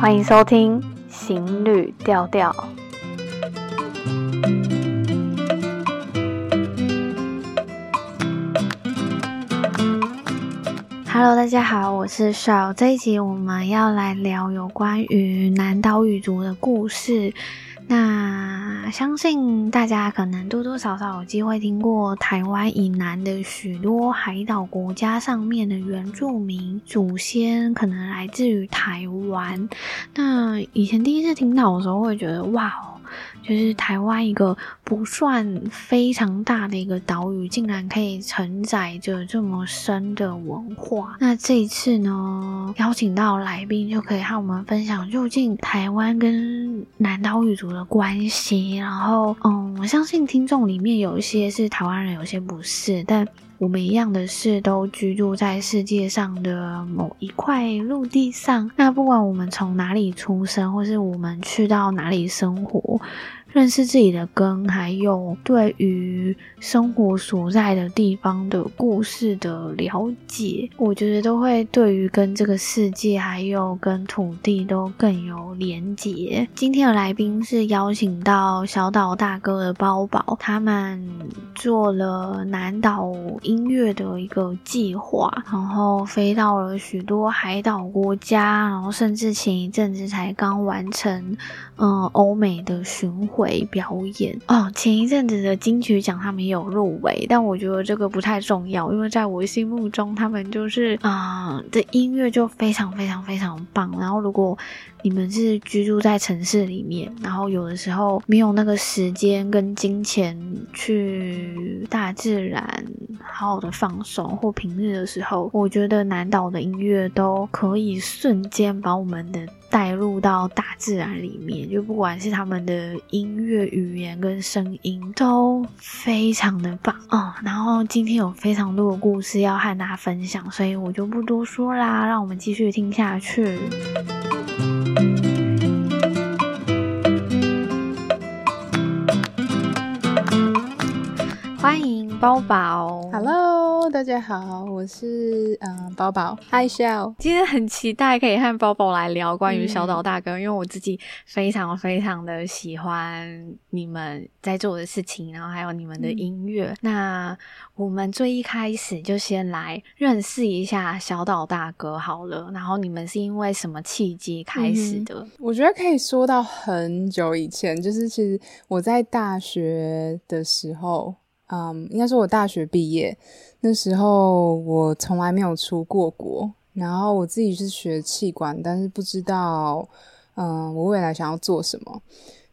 欢迎收听《行旅调调》。Hello，大家好，我是邵。这一集我们要来聊有关于南岛语族的故事。那相信大家可能多多少少有机会听过台湾以南的许多海岛国家上面的原住民祖先，可能来自于台湾。那以前第一次听到的时候，会觉得哇。就是台湾一个不算非常大的一个岛屿，竟然可以承载着这么深的文化。那这一次呢，邀请到来宾就可以和我们分享究竟台湾跟南岛语族的关系。然后，嗯，我相信听众里面有一些是台湾人，有些不是，但。我们一样的是，都居住在世界上的某一块陆地上。那不管我们从哪里出生，或是我们去到哪里生活。认识自己的根，还有对于生活所在的地方的故事的了解，我觉得都会对于跟这个世界还有跟土地都更有连结。今天的来宾是邀请到小岛大哥的包宝，他们做了南岛音乐的一个计划，然后飞到了许多海岛国家，然后甚至前一阵子才刚完成，嗯，欧美的巡回。表演哦，前一阵子的金曲奖他们有入围，但我觉得这个不太重要，因为在我心目中，他们就是啊、的音乐就非常非常非常棒。然后如果你们是居住在城市里面，然后有的时候没有那个时间跟金钱去大自然好好的放松，或平日的时候，我觉得南岛的音乐都可以瞬间把我们的。带入到大自然里面，就不管是他们的音乐、语言跟声音，都非常的棒哦。然后今天有非常多的故事要和大家分享，所以我就不多说啦，让我们继续听下去。欢迎包宝，Hello。大家好，我是嗯包宝，Hi Shell。今天很期待可以和包宝来聊关于小岛大哥，嗯，因为我自己非常非常的喜欢你们在做的事情，然后还有你们的音乐。嗯、那我们最一开始就先来认识一下小岛大哥好了。然后你们是因为什么契机开始的？嗯、我觉得可以说到很久以前，就是其实我在大学的时候。嗯，应该说我大学毕业那时候，我从来没有出过国。然后我自己是学气管，但是不知道，嗯，我未来想要做什么。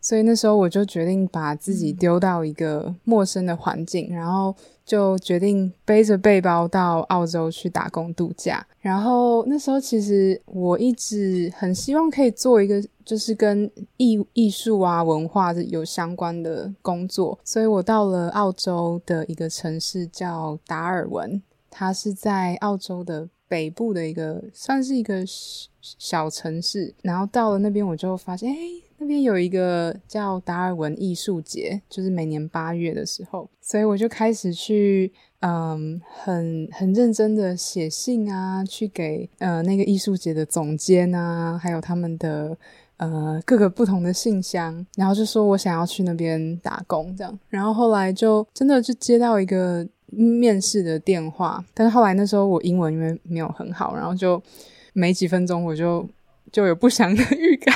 所以那时候我就决定把自己丢到一个陌生的环境，然后。就决定背着背包到澳洲去打工度假。然后那时候其实我一直很希望可以做一个就是跟艺艺术啊文化有相关的工作，所以我到了澳洲的一个城市叫达尔文，它是在澳洲的北部的一个算是一个小城市。然后到了那边我就发现，诶那边有一个叫达尔文艺术节，就是每年八月的时候，所以我就开始去，嗯，很很认真的写信啊，去给呃那个艺术节的总监啊，还有他们的呃各个不同的信箱，然后就说我想要去那边打工这样，然后后来就真的就接到一个面试的电话，但是后来那时候我英文因为没有很好，然后就没几分钟我就就有不祥的预感。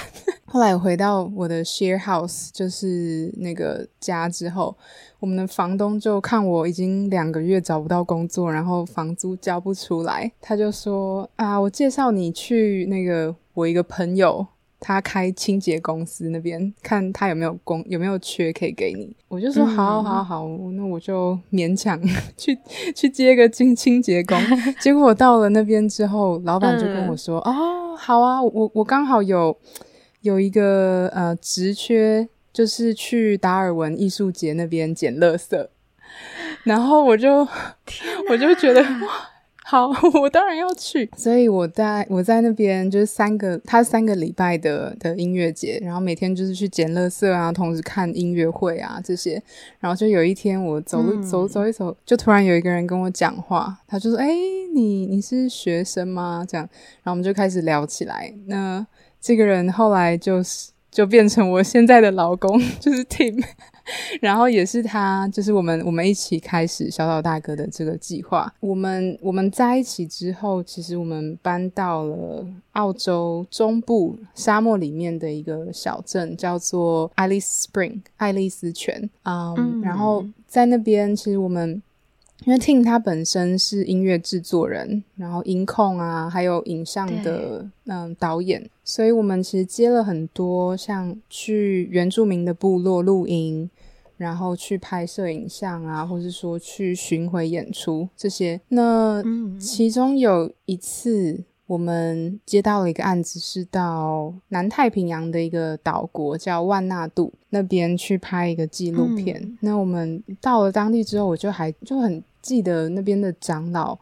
后来回到我的 share house，就是那个家之后，我们的房东就看我已经两个月找不到工作，然后房租交不出来，他就说啊，我介绍你去那个我一个朋友，他开清洁公司那边，看他有没有工，有没有缺可以给你。我就说好，好，好，那我就勉强 去去接个清清洁工。结果我到了那边之后，老板就跟我说，哦，好啊，我我刚好有。有一个呃职缺，就是去达尔文艺术节那边捡垃圾，然后我就我就觉得哇，好，我当然要去。所以我在我在那边就是三个，他三个礼拜的的音乐节，然后每天就是去捡垃圾啊，同时看音乐会啊这些。然后就有一天我走路走走一走，就突然有一个人跟我讲话，他就说：“哎，你你是学生吗？”这样，然后我们就开始聊起来。那这个人后来就是就变成我现在的老公，就是 Tim。然后也是他，就是我们我们一起开始小岛大哥的这个计划。我们我们在一起之后，其实我们搬到了澳洲中部沙漠里面的一个小镇，叫做爱丽丝 Spring 爱丽丝泉。Um, 嗯，然后在那边，其实我们因为 Tim 他本身是音乐制作人，然后音控啊，还有影像的嗯导演，所以我们其实接了很多像去原住民的部落录音。然后去拍摄影像啊，或是说去巡回演出这些。那其中有一次，我们接到了一个案子，是到南太平洋的一个岛国叫万纳度那边去拍一个纪录片。嗯、那我们到了当地之后，我就还就很记得那边的长老，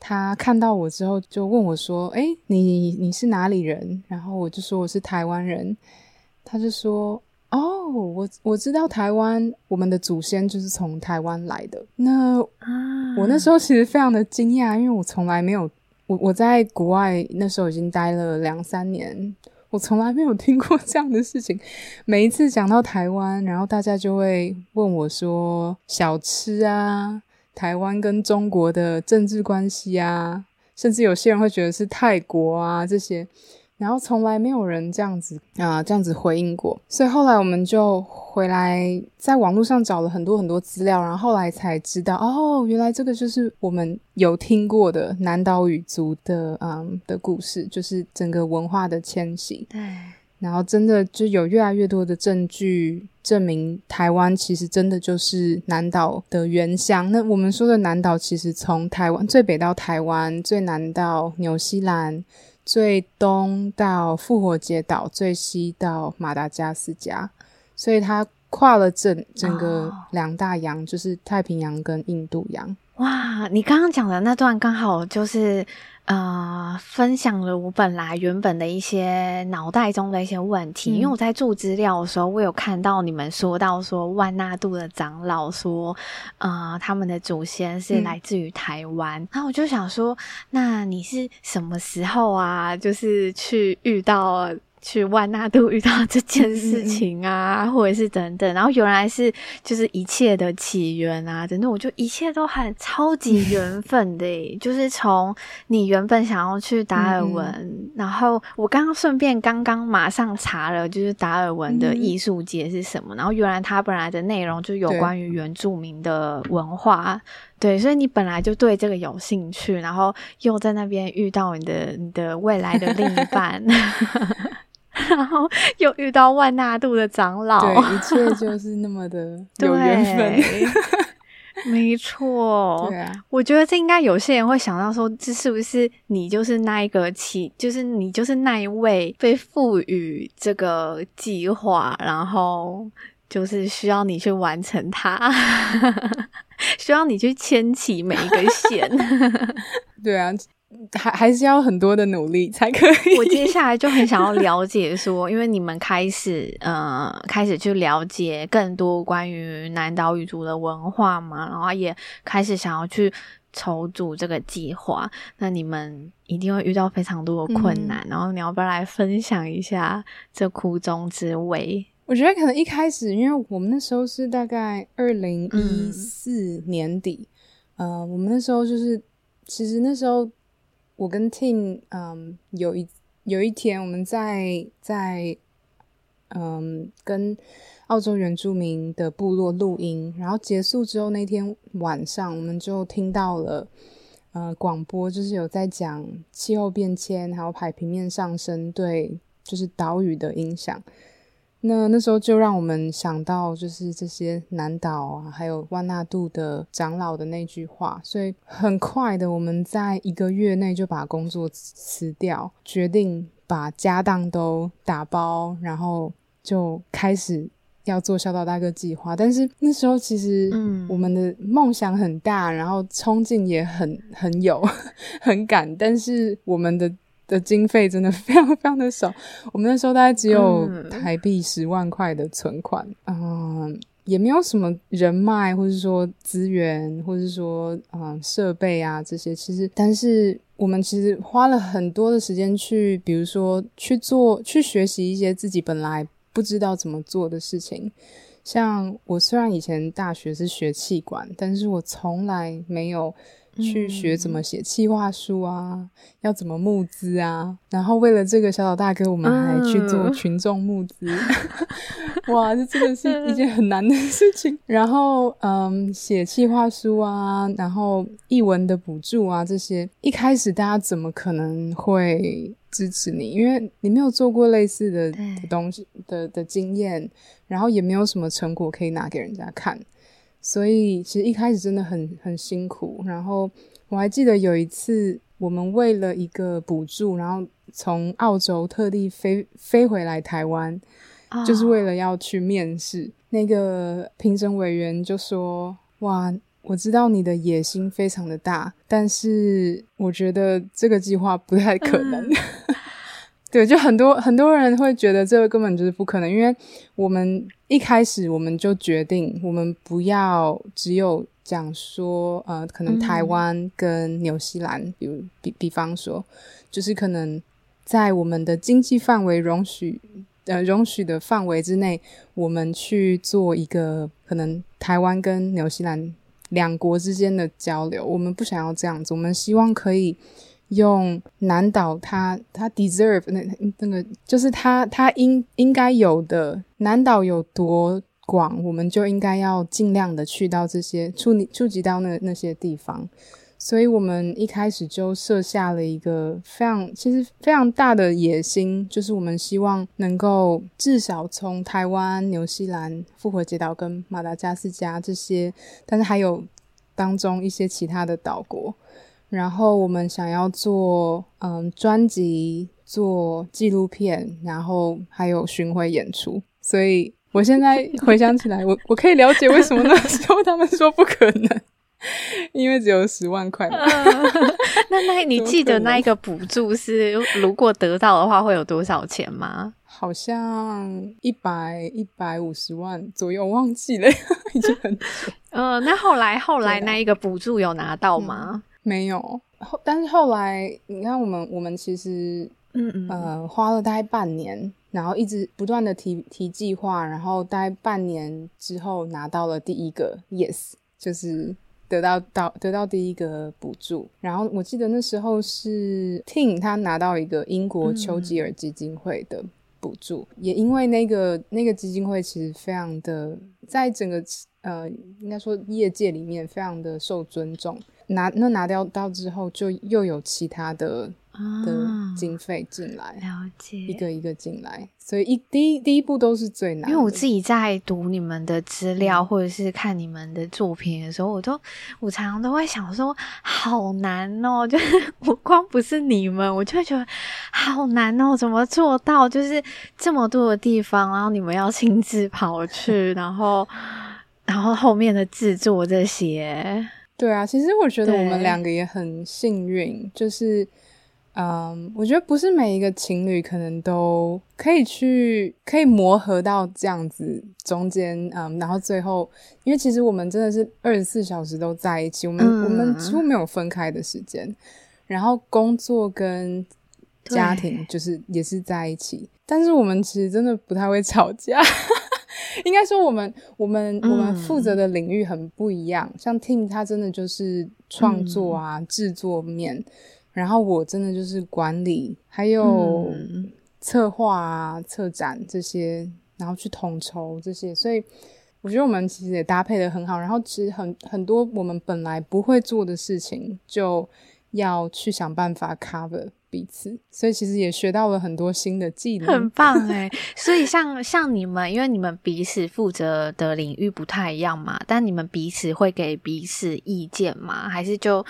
他看到我之后就问我说：“哎，你你是哪里人？”然后我就说我是台湾人，他就说。哦，oh，我我知道台湾，我们的祖先就是从台湾来的。那我那时候其实非常的惊讶，因为我从来没有，我我在国外那时候已经待了两三年，我从来没有听过这样的事情。每一次讲到台湾，然后大家就会问我说小吃啊，台湾跟中国的政治关系啊，甚至有些人会觉得是泰国啊这些。然后从来没有人这样子啊、呃，这样子回应过，所以后来我们就回来，在网络上找了很多很多资料，然后后来才知道，哦，原来这个就是我们有听过的南岛语族的嗯的故事，就是整个文化的迁徙。对。然后真的就有越来越多的证据证明，台湾其实真的就是南岛的原乡。那我们说的南岛，其实从台湾最北到台湾，最南到纽西兰。最东到复活节岛，最西到马达加斯加，所以它跨了整整个两大洋，就是太平洋跟印度洋。哇，你刚刚讲的那段刚好就是。呃，分享了我本来原本的一些脑袋中的一些问题，嗯、因为我在做资料的时候，我有看到你们说到说万纳度的长老说，呃，他们的祖先是来自于台湾，嗯、然后我就想说，那你是什么时候啊？就是去遇到。去万纳度遇到 这件事情啊，或者是等等，然后原来是就是一切的起源啊，等等，我就一切都很超级 缘分的，就是从你原本想要去达尔文，嗯、然后我刚刚顺便刚刚马上查了，就是达尔文的艺术节是什么，嗯、然后原来它本来的内容就有关于。原住民的文化，对，对，所以你本来就对这个有兴趣，然后又在那边遇到你的你的未来的另一半。然后又遇到万纳度的长老，对，一切就是那么的 有缘分，没错。对啊，我觉得这应该有些人会想到说，这是不是你就是那一个起，就是你就是那一位被赋予这个计划，然后就是需要你去完成它，需要你去牵起每一个线。对啊。还还是要很多的努力才可以。我接下来就很想要了解说，因为你们开始呃开始去了解更多关于南岛语族的文化嘛，然后也开始想要去筹组这个计划。那你们一定会遇到非常多的困难，嗯、然后你要不要来分享一下这苦中之味？我觉得可能一开始，因为我们那时候是大概二零一四年底，嗯、呃，我们那时候就是其实那时候。我跟 Tim，嗯，有一有一天我们在在嗯跟澳洲原住民的部落录音，然后结束之后那天晚上，我们就听到了呃广播，就是有在讲气候变迁还有海平面上升对就是岛屿的影响。那那时候就让我们想到，就是这些南岛啊，还有万纳度的长老的那句话，所以很快的，我们在一个月内就把工作辞掉，决定把家当都打包，然后就开始要做小岛大哥计划。但是那时候其实，嗯，我们的梦想很大，然后冲劲也很很有，很赶，但是我们的。的经费真的非常非常的少，我们那时候大概只有台币十万块的存款，嗯，也没有什么人脉，或者说资源，或者说嗯设备啊这些。其实，但是我们其实花了很多的时间去，比如说去做、去学习一些自己本来不知道怎么做的事情。像我虽然以前大学是学气管，但是我从来没有。去学怎么写企划书啊，嗯、要怎么募资啊，然后为了这个小岛大哥，我们还去做群众募资，嗯、哇，这真的是 一件很难的事情。然后，嗯，写企划书啊，然后译文的补助啊，这些一开始大家怎么可能会支持你？因为你没有做过类似的的东西的的经验，然后也没有什么成果可以拿给人家看。所以其实一开始真的很很辛苦，然后我还记得有一次，我们为了一个补助，然后从澳洲特地飞飞回来台湾，oh. 就是为了要去面试。那个评审委员就说：“哇，我知道你的野心非常的大，但是我觉得这个计划不太可能。”对，就很多很多人会觉得这个根本就是不可能，因为我们一开始我们就决定，我们不要只有讲说，呃，可能台湾跟纽西兰，嗯、比如比比方说，就是可能在我们的经济范围容许，呃，容许的范围之内，我们去做一个可能台湾跟纽西兰两国之间的交流，我们不想要这样子，我们希望可以。用南岛他他 deserve 那那个就是他他应应该有的南岛有多广，我们就应该要尽量的去到这些触触及到那那些地方。所以我们一开始就设下了一个非常其实非常大的野心，就是我们希望能够至少从台湾、纽西兰、复活节岛跟马达加斯加这些，但是还有当中一些其他的岛国。然后我们想要做嗯专辑，做纪录片，然后还有巡回演出。所以我现在 回想起来，我我可以了解为什么那时候他们说不可能，因为只有十万块。那那你记得那一个补助是如果得到的话会有多少钱吗？好像一百一百五十万左右，我忘记了，已经很久。呃，那后来后来那一个补助有拿到吗？嗯没有后，但是后来你看，我们我们其实，嗯嗯呃，花了大概半年，然后一直不断的提提计划，然后大概半年之后拿到了第一个 yes，就是得到到得到第一个补助。然后我记得那时候是 Tim 他拿到一个英国丘吉尔基金会的补助，嗯、也因为那个那个基金会其实非常的在整个呃应该说业界里面非常的受尊重。拿那拿掉到之后，就又有其他的、啊、的经费进来，了解一个一个进来，所以一第一第一步都是最难的。因为我自己在读你们的资料，或者是看你们的作品的时候，我都我常常都会想说，好难哦！就是 我光不是你们，我就会觉得好难哦，怎么做到？就是这么多的地方，然后你们要亲自跑去，然后然后后面的制作这些。对啊，其实我觉得我们两个也很幸运，就是，嗯，我觉得不是每一个情侣可能都可以去可以磨合到这样子中间，嗯，然后最后，因为其实我们真的是二十四小时都在一起，我们、嗯、我们几乎没有分开的时间，然后工作跟家庭就是也是在一起，但是我们其实真的不太会吵架。应该说，我们我们我们负责的领域很不一样。嗯、像 Tim 他真的就是创作啊、嗯、制作面，然后我真的就是管理，还有策划啊、策展这些，然后去统筹这些。所以我觉得我们其实也搭配的很好。然后其实很很多我们本来不会做的事情，就要去想办法 cover。彼此，所以其实也学到了很多新的技能，很棒哎！所以像像你们，因为你们彼此负责的领域不太一样嘛，但你们彼此会给彼此意见吗？还是就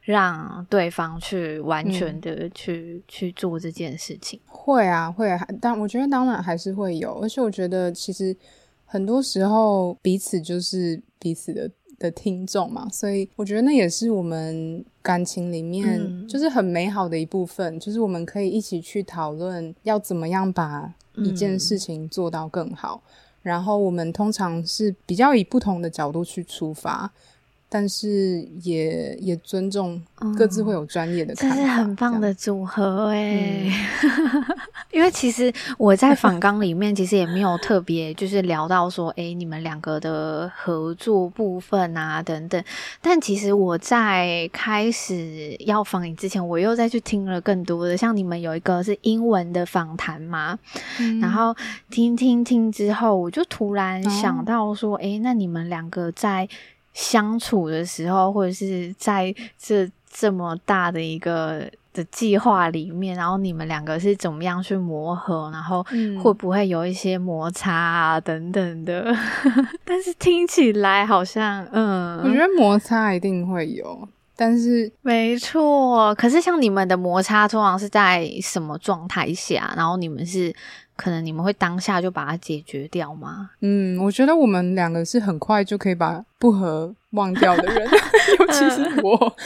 让对方去完全的去、嗯、去做这件事情？会啊，会啊，但我觉得当然还是会有，而且我觉得其实很多时候彼此就是彼此的。的听众嘛，所以我觉得那也是我们感情里面就是很美好的一部分，嗯、就是我们可以一起去讨论要怎么样把一件事情做到更好，嗯、然后我们通常是比较以不同的角度去出发。但是也也尊重各自会有专业的看法，嗯，这是很棒的组合哎。嗯、因为其实我在访纲里面其实也没有特别 就是聊到说，哎，你们两个的合作部分啊等等。但其实我在开始要访你之前，我又再去听了更多的，像你们有一个是英文的访谈嘛，嗯、然后听听听之后，我就突然想到说，哎、哦，那你们两个在。相处的时候，或者是在这这么大的一个的计划里面，然后你们两个是怎么样去磨合，然后会不会有一些摩擦啊等等的？嗯、但是听起来好像，嗯，我觉得摩擦一定会有，但是没错。可是像你们的摩擦通常是在什么状态下？然后你们是？可能你们会当下就把它解决掉吗？嗯，我觉得我们两个是很快就可以把不合忘掉的人，尤其是我。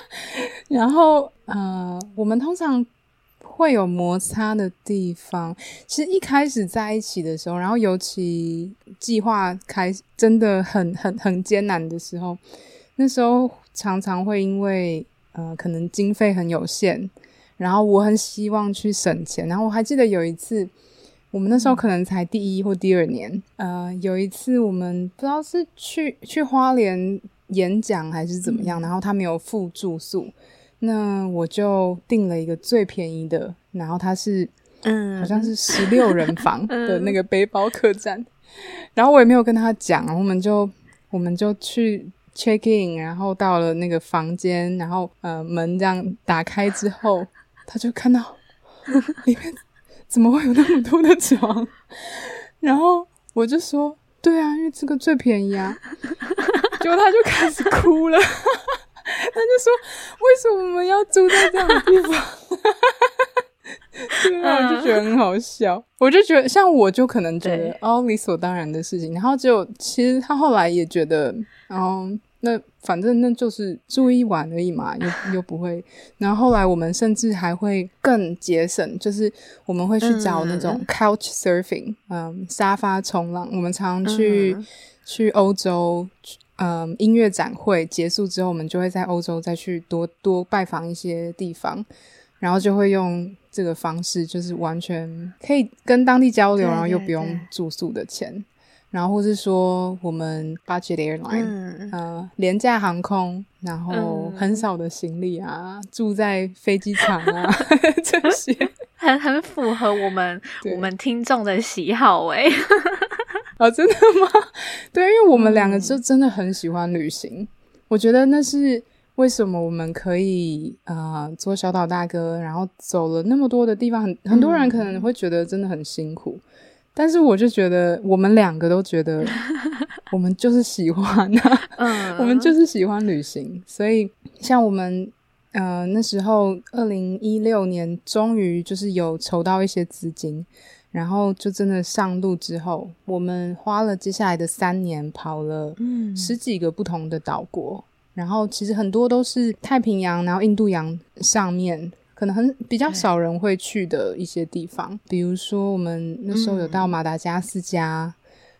然后，呃，我们通常会有摩擦的地方。其实一开始在一起的时候，然后尤其计划开真的很很很艰难的时候，那时候常常会因为呃，可能经费很有限，然后我很希望去省钱。然后我还记得有一次。我们那时候可能才第一或第二年，呃，有一次我们不知道是去去花莲演讲还是怎么样，嗯、然后他没有付住宿，那我就订了一个最便宜的，然后他是嗯，好像是十六人房 的那个背包客栈，嗯、然后我也没有跟他讲，我们就我们就去 check in，然后到了那个房间，然后呃门这样打开之后，他就看到 里面。怎么会有那么多的床？然后我就说：“对啊，因为这个最便宜啊。”结果他就开始哭了，他就说：“为什么我们要住在这样的地方？”对啊，我就觉得很好笑。我就觉得，像我就可能觉得哦，理所当然的事情。然后就其实他后来也觉得，嗯。那反正那就是住一晚而已嘛，又又不会。然后后来我们甚至还会更节省，就是我们会去找那种 couch surfing，嗯，沙发冲浪。我们常常去、嗯、去欧洲，嗯，音乐展会结束之后，我们就会在欧洲再去多多拜访一些地方，然后就会用这个方式，就是完全可以跟当地交流，然后又不用住宿的钱。然后，或是说我们 budget airline，嗯、呃，廉价航空，然后很少的行李啊，嗯、住在飞机场啊，这些 很很符合我们 对我们听众的喜好哎。哦，真的吗？对，因为我们两个就真的很喜欢旅行，嗯、我觉得那是为什么我们可以啊、呃、做小岛大哥，然后走了那么多的地方，很很多人可能会觉得真的很辛苦。嗯但是我就觉得，我们两个都觉得，我们就是喜欢啊，嗯，我们就是喜欢旅行，所以像我们，呃，那时候二零一六年终于就是有筹到一些资金，然后就真的上路之后，我们花了接下来的三年跑了十几个不同的岛国，嗯，然后其实很多都是太平洋，然后印度洋上面。可能很比较少人会去的一些地方，比如说我们那时候有到马达加斯加，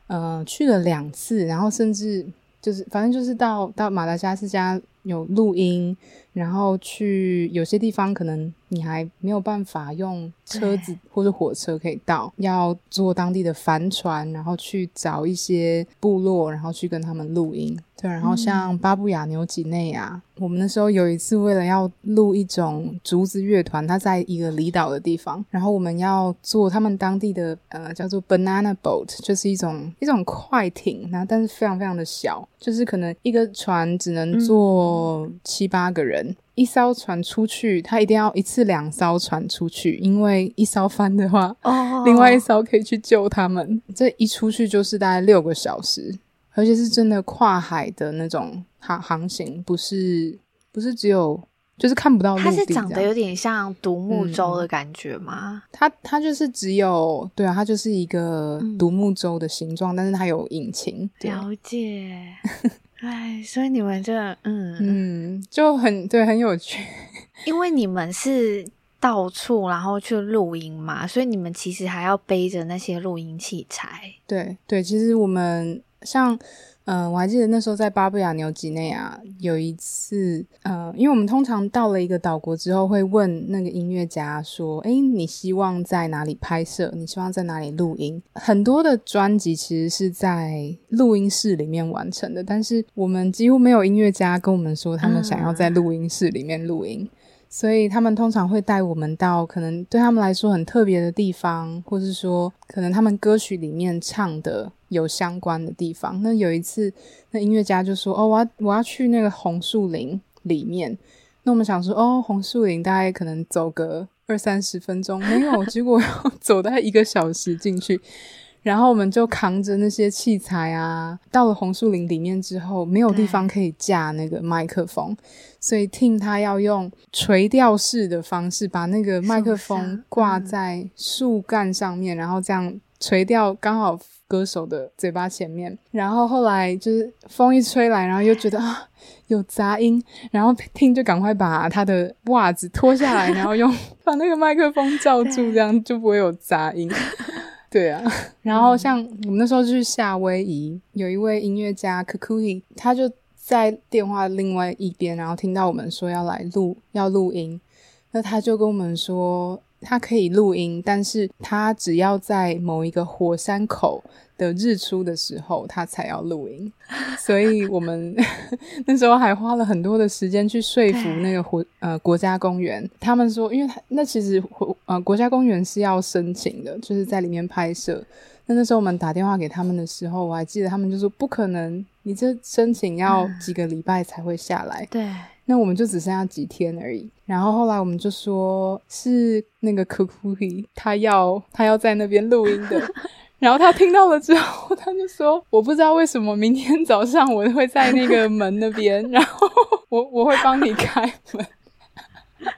嗯、呃，去了两次，然后甚至就是反正就是到到马达加斯加有录音，然后去有些地方可能你还没有办法用车子或者火车可以到，要坐当地的帆船，然后去找一些部落，然后去跟他们录音。对，然后像巴布亚纽几内亚，嗯、我们那时候有一次为了要录一种竹子乐团，它在一个离岛的地方，然后我们要坐他们当地的呃叫做 banana boat，就是一种一种快艇，然后但是非常非常的小，就是可能一个船只能坐七八个人，嗯、一艘船出去，它一定要一次两艘船出去，因为一艘翻的话，哦，另外一艘可以去救他们，这一出去就是大概六个小时。而且是真的跨海的那种航航行，不是不是只有就是看不到陆地。它是长得有点像独木舟的感觉吗？嗯、它它就是只有对啊，它就是一个独木舟的形状，嗯、但是它有引擎。了解，哎，所以你们这嗯嗯就很对，很有趣，因为你们是。到处然后去录音嘛，所以你们其实还要背着那些录音器材。对对，其实我们像。嗯、呃，我还记得那时候在巴布亚纽几内亚有一次，呃，因为我们通常到了一个岛国之后，会问那个音乐家说：“诶，你希望在哪里拍摄？你希望在哪里录音？”很多的专辑其实是在录音室里面完成的，但是我们几乎没有音乐家跟我们说他们想要在录音室里面录音。嗯所以他们通常会带我们到可能对他们来说很特别的地方，或是说可能他们歌曲里面唱的有相关的地方。那有一次，那音乐家就说：“哦，我要我要去那个红树林里面。”那我们想说：“哦，红树林大概可能走个二三十分钟，没有，结果要走大概一个小时进去。”然后我们就扛着那些器材啊，到了红树林里面之后，没有地方可以架那个麦克风，所以 Tim 他要用垂吊式的方式把那个麦克风挂在树干上面，然后这样垂吊刚好歌手的嘴巴前面。然后后来就是风一吹来，然后又觉得啊有杂音，然后 Tim 就赶快把他的袜子脱下来，然后用 把那个麦克风罩住，这样就不会有杂音。对啊，然后像我们那时候去夏威夷，有一位音乐家 Kukui，他就在电话另外一边，然后听到我们说要来录要录音，那他就跟我们说，他可以录音，但是他只要在某一个火山口的日出的时候，他才要录音，所以我们 那时候还花了很多的时间去说服那个国呃国家公园。他们说，因为那其实呃国家公园是要申请的，就是在里面拍摄。那那时候我们打电话给他们的时候，我还记得他们就说不可能，你这申请要几个礼拜才会下来。对，那我们就只剩下几天而已。然后后来我们就说是那个 Kukui 他要他要在那边录音的。然后他听到了之后，他就说：“我不知道为什么明天早上我会在那个门那边，然后我我会帮你开门。”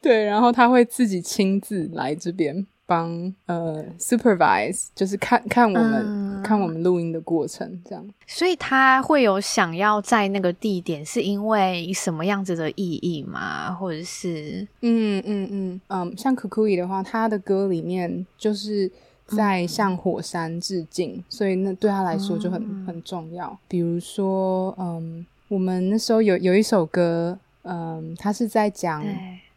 对，然后他会自己亲自来这边帮呃 supervise，就是看看我们、嗯、看我们录音的过程这样。所以他会有想要在那个地点，是因为什么样子的意义吗？或者是嗯嗯嗯嗯，像 Kukui 的话，他的歌里面就是。在向火山致敬，嗯、所以那对他来说就很、嗯、很重要。比如说，嗯，我们那时候有有一首歌，嗯，他是在讲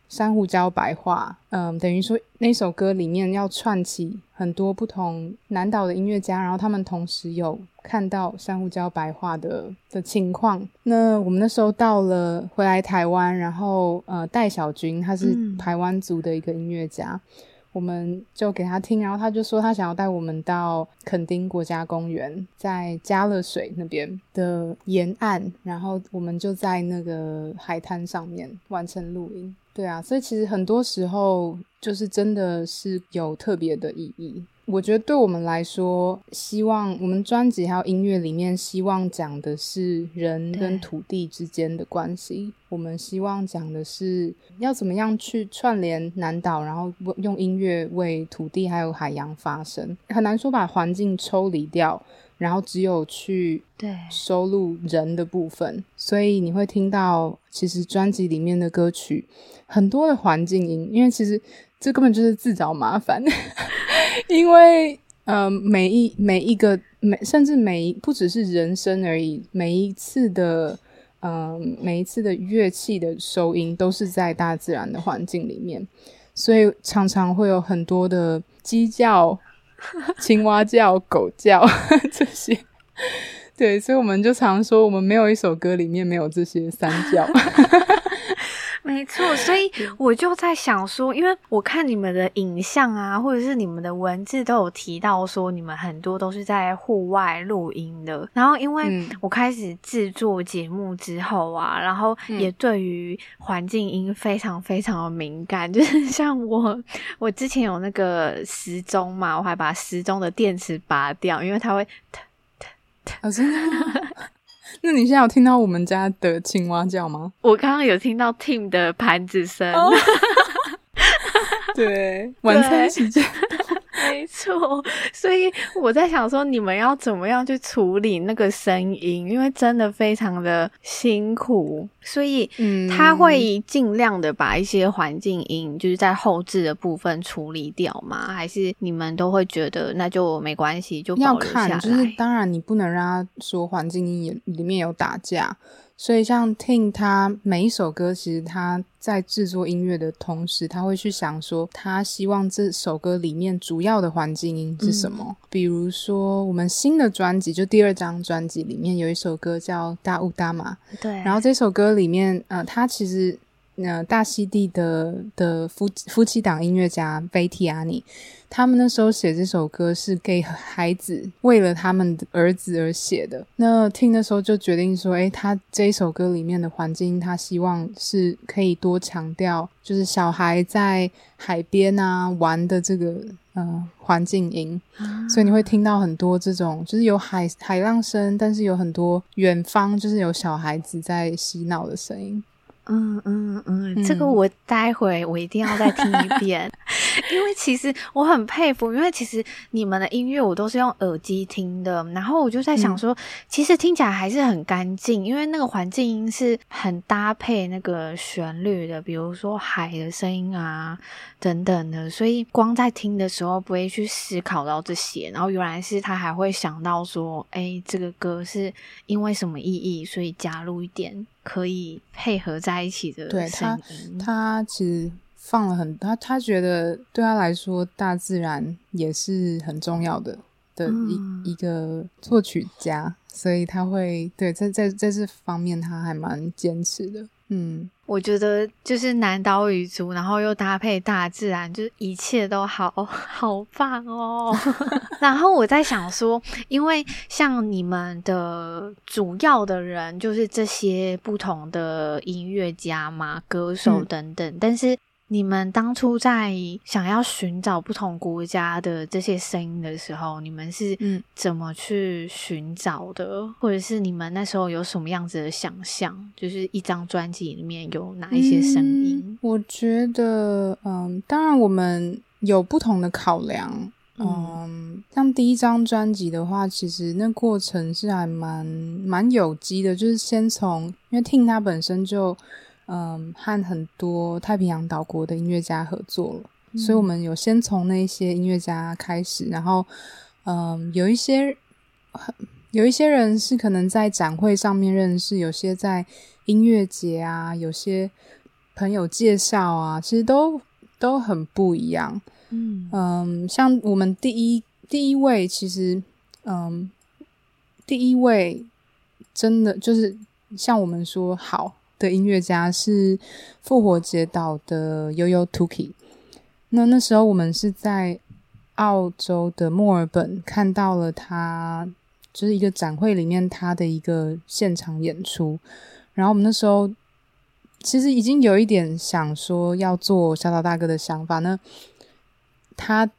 珊瑚礁白化，嗯，等于说那首歌里面要串起很多不同南岛的音乐家，然后他们同时有看到珊瑚礁白化的的情况。那我们那时候到了回来台湾，然后呃，戴小军他是台湾族的一个音乐家。嗯我们就给他听，然后他就说他想要带我们到垦丁国家公园，在加勒水那边的沿岸，然后我们就在那个海滩上面完成录音。对啊，所以其实很多时候就是真的是有特别的意义。我觉得对我们来说，希望我们专辑还有音乐里面，希望讲的是人跟土地之间的关系。我们希望讲的是要怎么样去串联南岛，然后用音乐为土地还有海洋发声。很难说把环境抽离掉，然后只有去收录人的部分。所以你会听到，其实专辑里面的歌曲很多的环境音，因为其实这根本就是自找麻烦。因为，呃，每一每一个每甚至每一不只是人声而已，每一次的，嗯、每一次的乐器的收音都是在大自然的环境里面，所以常常会有很多的鸡叫、青蛙叫、狗叫 这些。对，所以我们就常说，我们没有一首歌里面没有这些三叫。没错，所以我就在想说，因为我看你们的影像啊，或者是你们的文字都有提到说，你们很多都是在户外录音的。然后，因为我开始制作节目之后啊，然后也对于环境音非常非常的敏感，就是像我，我之前有那个时钟嘛，我还把时钟的电池拔掉，因为它会哒哒哒。真的那你现在有听到我们家的青蛙叫吗？我刚刚有听到 Tim 的盘子声。Oh. 对，晚餐时间。没错，所以我在想说，你们要怎么样去处理那个声音？因为真的非常的辛苦，所以他会尽量的把一些环境音，就是在后置的部分处理掉吗？还是你们都会觉得那就没关系，就？要看，就是当然你不能让他说环境音也里面有打架。所以，像听他每一首歌，其实他在制作音乐的同时，他会去想说，他希望这首歌里面主要的环境音是什么。嗯、比如说，我们新的专辑就第二张专辑里面有一首歌叫《大雾大马》，对。然后这首歌里面，呃，他其实，呃，大溪地的的夫夫妻档音乐家贝蒂亚尼。他们那时候写这首歌是给孩子，为了他们的儿子而写的。那听的时候就决定说，诶，他这一首歌里面的环境，他希望是可以多强调，就是小孩在海边啊玩的这个嗯、呃、环境音。所以你会听到很多这种，就是有海海浪声，但是有很多远方就是有小孩子在嬉闹的声音。嗯嗯嗯，这个我待会我一定要再听一遍。因为其实我很佩服，因为其实你们的音乐我都是用耳机听的，然后我就在想说，嗯、其实听起来还是很干净，因为那个环境音是很搭配那个旋律的，比如说海的声音啊等等的，所以光在听的时候不会去思考到这些，然后原来是他还会想到说，哎，这个歌是因为什么意义，所以加入一点可以配合在一起的声音。对，他，他其实。放了很他，他觉得对他来说，大自然也是很重要的的一、嗯、一个作曲家，所以他会对在在在这方面他还蛮坚持的。嗯，我觉得就是南岛语族，然后又搭配大自然，就是一切都好 好棒哦。然后我在想说，因为像你们的主要的人就是这些不同的音乐家嘛、歌手等等，嗯、但是。你们当初在想要寻找不同国家的这些声音的时候，你们是怎么去寻找的？嗯、或者是你们那时候有什么样子的想象？就是一张专辑里面有哪一些声音？嗯、我觉得，嗯，当然我们有不同的考量。嗯，嗯像第一张专辑的话，其实那过程是还蛮蛮有机的，就是先从因为听它本身就。嗯，和很多太平洋岛国的音乐家合作了，嗯、所以我们有先从那些音乐家开始，然后，嗯，有一些有一些人是可能在展会上面认识，有些在音乐节啊，有些朋友介绍啊，其实都都很不一样。嗯嗯，像我们第一第一位，其实嗯，第一位真的就是像我们说好。的音乐家是复活节岛的悠悠 Tuki。那那时候我们是在澳洲的墨尔本看到了他，就是一个展会里面他的一个现场演出。然后我们那时候其实已经有一点想说要做小岛大哥的想法。那他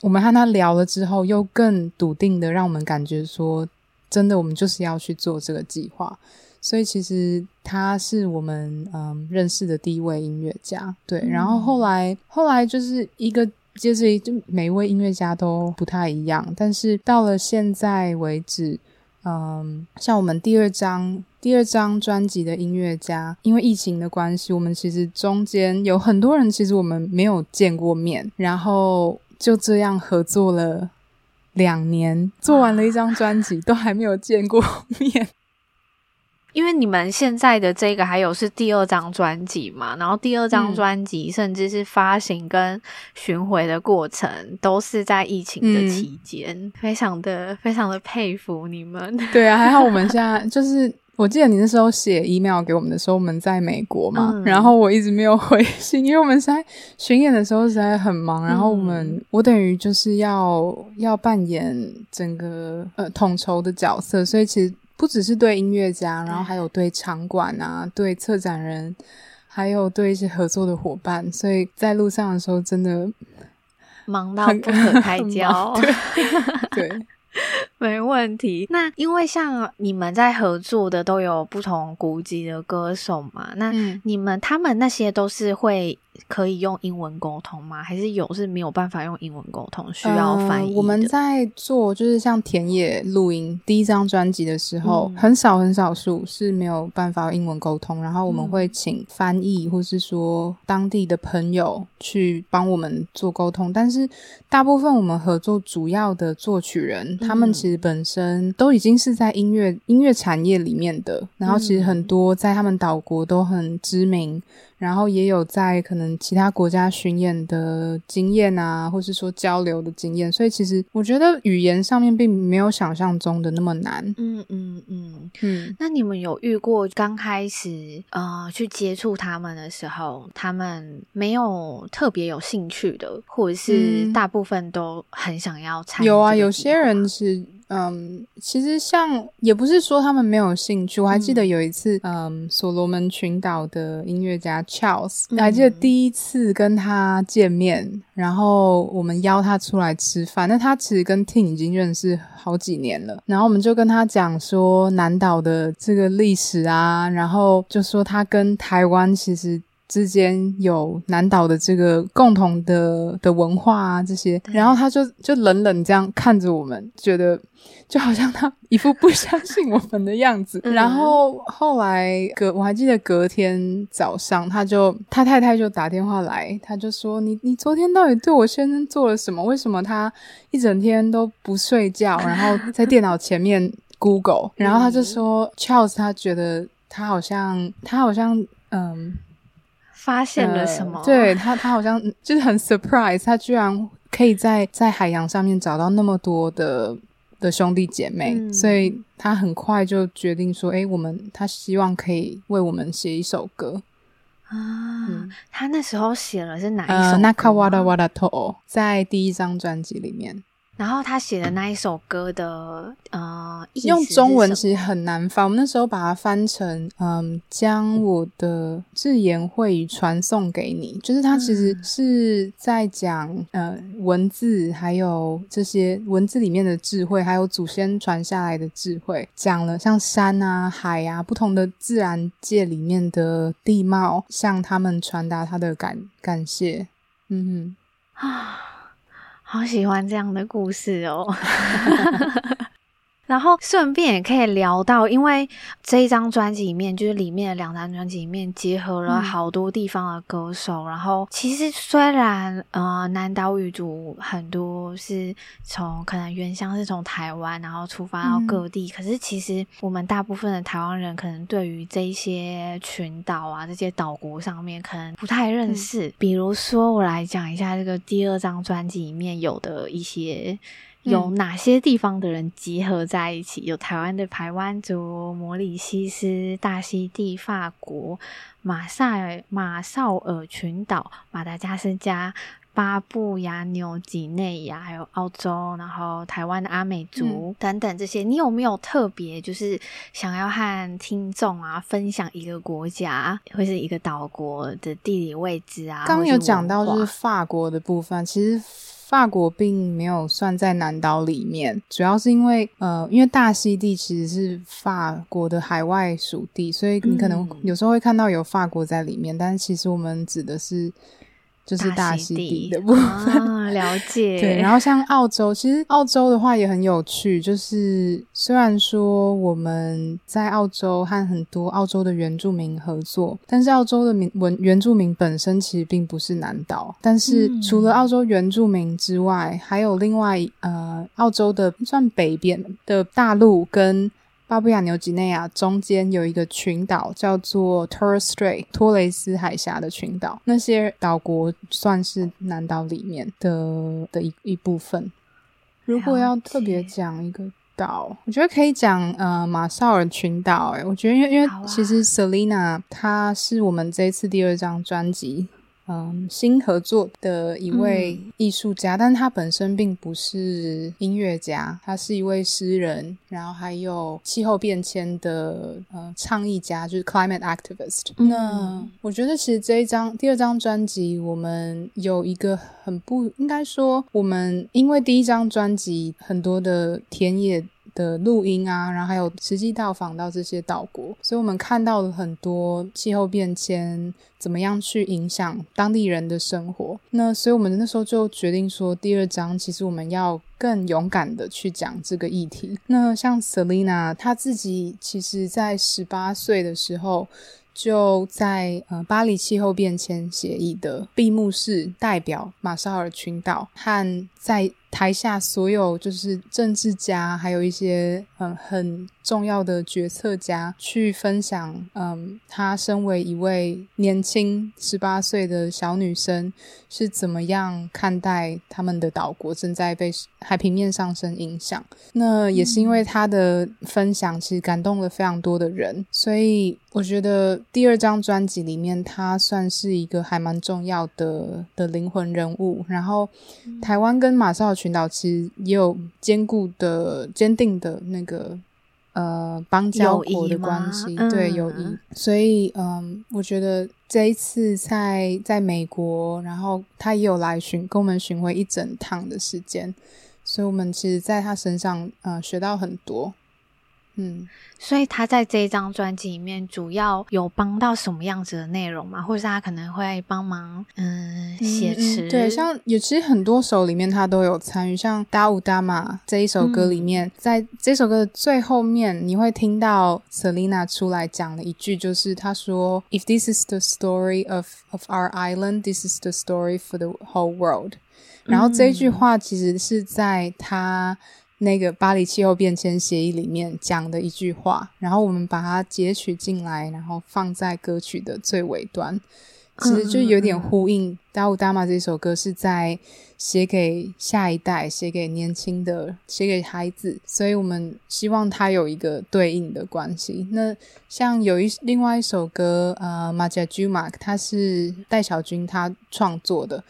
我们和他聊了之后，又更笃定的让我们感觉说，真的我们就是要去做这个计划。所以其实他是我们嗯认识的第一位音乐家，对。然后后来后来就是一个接着一，就每一位音乐家都不太一样。但是到了现在为止，嗯，像我们第二张第二张专辑的音乐家，因为疫情的关系，我们其实中间有很多人其实我们没有见过面，然后就这样合作了两年，做完了一张专辑，都还没有见过面。因为你们现在的这个还有是第二张专辑嘛，然后第二张专辑甚至是发行跟巡回的过程都是在疫情的期间，嗯、非常的非常的佩服你们。对啊，还好我们现在就是，我记得你那时候写 email 给我们的时候，我们在美国嘛，嗯、然后我一直没有回信，因为我们在巡演的时候实在很忙，然后我们、嗯、我等于就是要要扮演整个呃统筹的角色，所以其实。不只是对音乐家，然后还有对场馆啊，对策展人，还有对一些合作的伙伴，所以在路上的时候真的忙到不可开交。对，对没问题。那因为像你们在合作的都有不同国籍的歌手嘛，那你们、嗯、他们那些都是会。可以用英文沟通吗？还是有是没有办法用英文沟通，需要翻译、呃？我们在做就是像田野录音第一张专辑的时候，嗯、很少很少数是没有办法用英文沟通，然后我们会请翻译或是说当地的朋友去帮我们做沟通。但是大部分我们合作主要的作曲人，嗯、他们其实本身都已经是在音乐音乐产业里面的，然后其实很多在他们岛国都很知名。然后也有在可能其他国家巡演的经验啊，或是说交流的经验，所以其实我觉得语言上面并没有想象中的那么难。嗯嗯嗯嗯。那你们有遇过刚开始呃去接触他们的时候，他们没有特别有兴趣的，或者是大部分都很想要参与？有啊，有些人是。嗯，其实像也不是说他们没有兴趣，我还记得有一次，嗯，所罗门群岛的音乐家 Charles，你还记得第一次跟他见面，然后我们邀他出来吃饭，那他其实跟 Ting 已经认识好几年了，然后我们就跟他讲说南岛的这个历史啊，然后就说他跟台湾其实。之间有南岛的这个共同的的文化啊，这些，然后他就就冷冷这样看着我们，觉得就好像他一副不相信我们的样子。然后后来隔我还记得隔天早上，他就他太太就打电话来，他就说：“你你昨天到底对我先生做了什么？为什么他一整天都不睡觉，然后在电脑前面 Google？” 然后他就说：“Charles，他觉得他好像他好像嗯。”发现了什么？呃、对他，他好像就是很 surprise，他居然可以在在海洋上面找到那么多的的兄弟姐妹，嗯、所以他很快就决定说：“哎，我们他希望可以为我们写一首歌啊。嗯”他那时候写了是哪一首歌？呃，Nakawara Wara To，在第一张专辑里面。然后他写的那一首歌的呃，用中文其实很难翻。我们那时候把它翻成嗯，将我的自言会语传送给你，就是他其实是在讲呃文字，还有这些文字里面的智慧，还有祖先传下来的智慧，讲了像山啊、海啊不同的自然界里面的地貌，向他们传达他的感感谢。嗯哼啊。好喜欢这样的故事哦。然后顺便也可以聊到，因为这一张专辑里面，就是里面的两张专辑里面结合了好多地方的歌手。嗯、然后其实虽然呃南岛语族很多是从可能原乡是从台湾，然后出发到各地，嗯、可是其实我们大部分的台湾人可能对于这一些群岛啊这些岛国上面可能不太认识。嗯、比如说我来讲一下这个第二张专辑里面有的一些。有哪些地方的人集合在一起？有台湾的台湾族、摩里西斯、大溪地、法国、马萨尔、马绍尔群岛、马达加斯加、巴布亚纽几内亚，还有澳洲，然后台湾的阿美族、嗯、等等这些。你有没有特别就是想要和听众啊分享一个国家或是一个岛国的地理位置啊？刚有讲到就是法国的部分，其实。法国并没有算在南岛里面，主要是因为呃，因为大溪地其实是法国的海外属地，所以你可能有时候会看到有法国在里面，嗯、但是其实我们指的是就是大溪地的 部分。啊、了解。对，然后像澳洲，其实澳洲的话也很有趣，就是虽然说我们在澳洲和很多澳洲的原住民合作，但是澳洲的民文原住民本身其实并不是南岛，但是除了澳洲原住民之外，嗯、还有另外呃澳洲的算北边的大陆跟。巴布亚纽几内亚中间有一个群岛，叫做 Torres Strait 托雷斯海峡的群岛。那些岛国算是南岛里面的的一一部分。如果要特别讲一个岛，我觉得可以讲呃马绍尔群岛。诶，我觉得因为因为其实 Selina 她是我们这次第二张专辑。嗯新合作的一位艺术家，嗯、但是他本身并不是音乐家，他是一位诗人，然后还有气候变迁的呃倡议家，就是 climate activist。嗯、那我觉得其实这一张第二张专辑，我们有一个很不应该说，我们因为第一张专辑很多的田野。的录音啊，然后还有实际到访到这些岛国，所以我们看到了很多气候变迁怎么样去影响当地人的生活。那所以我们那时候就决定说，第二章其实我们要更勇敢的去讲这个议题。那像 Selina 她自己，其实在十八岁的时候。就在呃巴黎气候变迁协议的闭幕式，代表马绍尔群岛和在台下所有就是政治家，还有一些嗯很重要的决策家去分享，嗯，她身为一位年轻十八岁的小女生是怎么样看待他们的岛国正在被海平面上升影响。那也是因为她的分享，其实感动了非常多的人，所以我觉得第二张专辑里面，她算是一个还蛮重要的的灵魂人物。然后，台湾跟马绍尔群岛其实也有坚固的、坚定的那个。呃，邦交国的关系，对友谊，所以嗯，我觉得这一次在在美国，然后他也有来巡，跟我们巡回一整趟的时间，所以我们其实在他身上呃学到很多。嗯，所以他在这一张专辑里面主要有帮到什么样子的内容吗？或者是他可能会帮忙嗯写词？对，像也其实很多首里面他都有参与，像《达乌达玛》这一首歌里面，嗯、在这首歌的最后面，你会听到 Selina 出来讲了一句，就是他说：“If this is the story of of our island, this is the story for the whole world。”然后这句话其实是在他。那个巴黎气候变迁协议里面讲的一句话，然后我们把它截取进来，然后放在歌曲的最尾端，其实就有点呼应。达乌达玛这首歌是在写给下一代，写给年轻的，写给孩子，所以我们希望它有一个对应的关系。那像有一另外一首歌，呃，马加朱马，它是戴小军他创作的。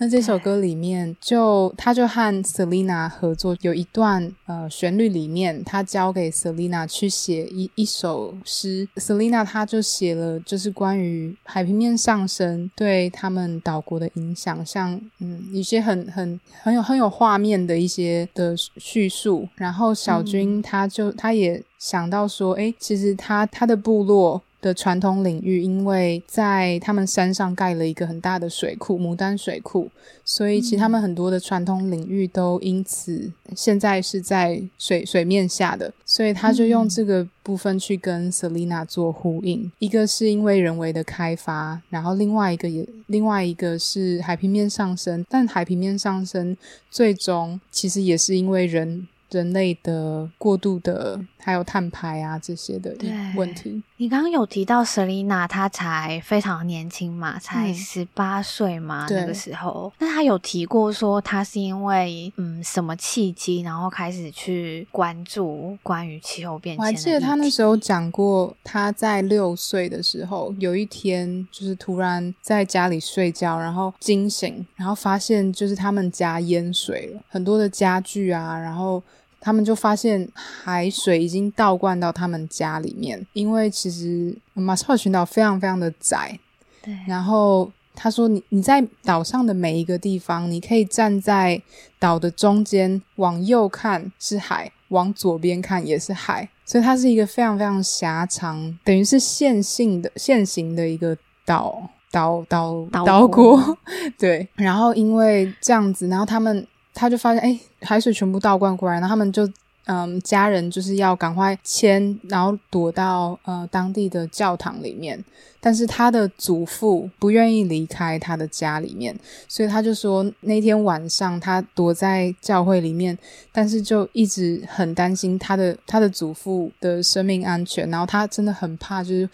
那这首歌里面就，就他就和 Selina 合作，有一段呃旋律里面，他交给 Selina 去写一一首诗。Selina 他就写了，就是关于海平面上升对他们岛国的影响，像嗯一些很很很有很有画面的一些的叙述。然后小军他就、嗯、他也想到说，诶，其实他他的部落。的传统领域，因为在他们山上盖了一个很大的水库——牡丹水库，所以其实他们很多的传统领域都因此现在是在水水面下的。所以他就用这个部分去跟 Selina 做呼应，嗯、一个是因为人为的开发，然后另外一个也另外一个是海平面上升，但海平面上升最终其实也是因为人。人类的过度的，还有碳排啊这些的问题。你刚刚有提到 Selina，她才非常年轻嘛，才十八岁嘛，嗯、那个时候。那她有提过说，她是因为嗯什么契机，然后开始去关注关于气候变迁。我还记得她那时候讲过，她在六岁的时候，有一天就是突然在家里睡觉，然后惊醒，然后发现就是他们家淹水了，很多的家具啊，然后。他们就发现海水已经倒灌到他们家里面，因为其实马绍尔群岛非常非常的窄。对。然后他说：“你你在岛上的每一个地方，你可以站在岛的中间，往右看是海，往左边看也是海，所以它是一个非常非常狭长，等于是线性的线形的一个岛岛岛岛国。对。然后因为这样子，然后他们。他就发现，哎，海水全部倒灌过来，然后他们就，嗯，家人就是要赶快迁，然后躲到呃当地的教堂里面。但是他的祖父不愿意离开他的家里面，所以他就说那天晚上他躲在教会里面，但是就一直很担心他的他的祖父的生命安全，然后他真的很怕，就是。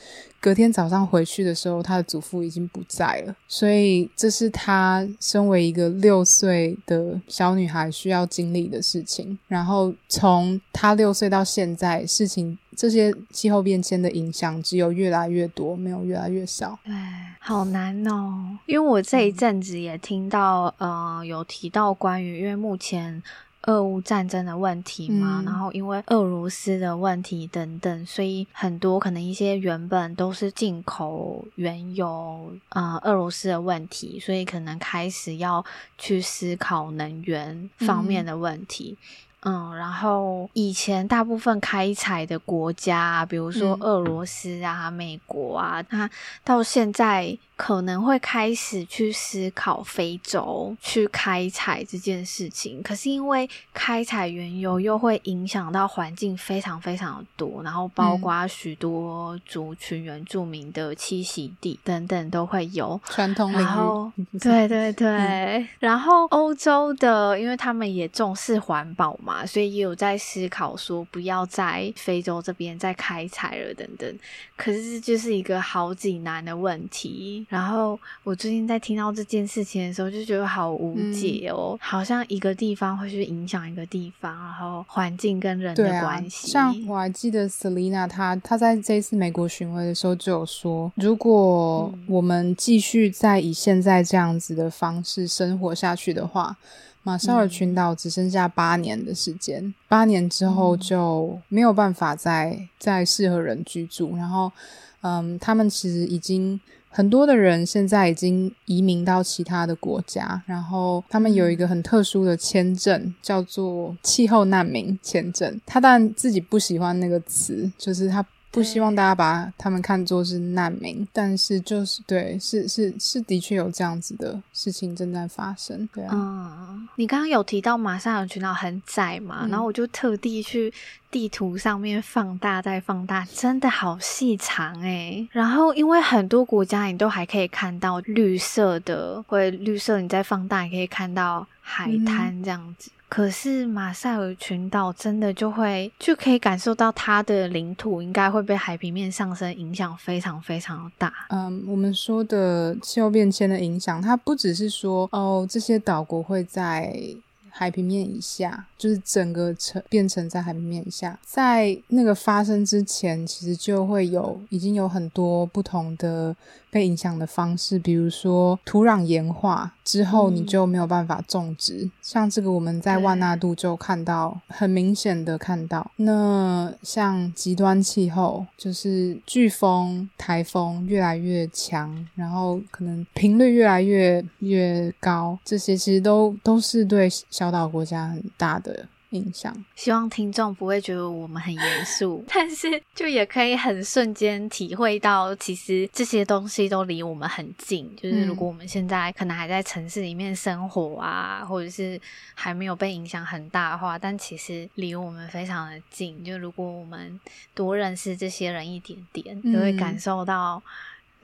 隔天早上回去的时候，他的祖父已经不在了。所以这是他身为一个六岁的小女孩需要经历的事情。然后从他六岁到现在，事情这些气候变迁的影响只有越来越多，没有越来越少。对，好难哦。因为我这一阵子也听到，呃，有提到关于，因为目前。俄乌战争的问题嘛，嗯、然后因为俄罗斯的问题等等，所以很多可能一些原本都是进口原油，呃，俄罗斯的问题，所以可能开始要去思考能源方面的问题。嗯，嗯，然后以前大部分开采的国家，比如说俄罗斯啊、嗯、美国啊，它到现在。可能会开始去思考非洲去开采这件事情，可是因为开采原油又会影响到环境非常非常的多，然后包括许多族群原住民的栖息地等等都会有传统领域。然后，对对对，嗯、然后欧洲的，因为他们也重视环保嘛，所以也有在思考说不要在非洲这边再开采了等等。可是这就是一个好几难的问题。然后我最近在听到这件事情的时候，就觉得好无解哦，嗯、好像一个地方会去影响一个地方，然后环境跟人的关系。啊、像我还记得 Selina 她她在这一次美国巡回的时候就有说，如果我们继续在以现在这样子的方式生活下去的话，马绍尔群岛只剩下八年的时间，八、嗯、年之后就没有办法再再适合人居住。然后，嗯，他们其实已经。很多的人现在已经移民到其他的国家，然后他们有一个很特殊的签证，叫做气候难民签证。他当然自己不喜欢那个词，就是他。不希望大家把他们看作是难民，但是就是对，是是是的确有这样子的事情正在发生。对啊，嗯，你刚刚有提到马萨尔群岛很窄嘛，嗯、然后我就特地去地图上面放大再放大，真的好细长诶。然后因为很多国家你都还可以看到绿色的，或者绿色你再放大也可以看到海滩这样子。可是马赛尔群岛真的就会就可以感受到它的领土应该会被海平面上升影响非常非常大。嗯，我们说的气候变迁的影响，它不只是说哦，这些岛国会在海平面以下，就是整个沉变成在海平面以下，在那个发生之前，其实就会有已经有很多不同的。被影响的方式，比如说土壤盐化之后，你就没有办法种植。嗯、像这个，我们在万纳度就看到，很明显的看到。那像极端气候，就是飓风、台风越来越强，然后可能频率越来越越高，这些其实都都是对小岛国家很大的。印象，希望听众不会觉得我们很严肃，但是就也可以很瞬间体会到，其实这些东西都离我们很近。就是如果我们现在可能还在城市里面生活啊，或者是还没有被影响很大的话，但其实离我们非常的近。就如果我们多认识这些人一点点，就会感受到。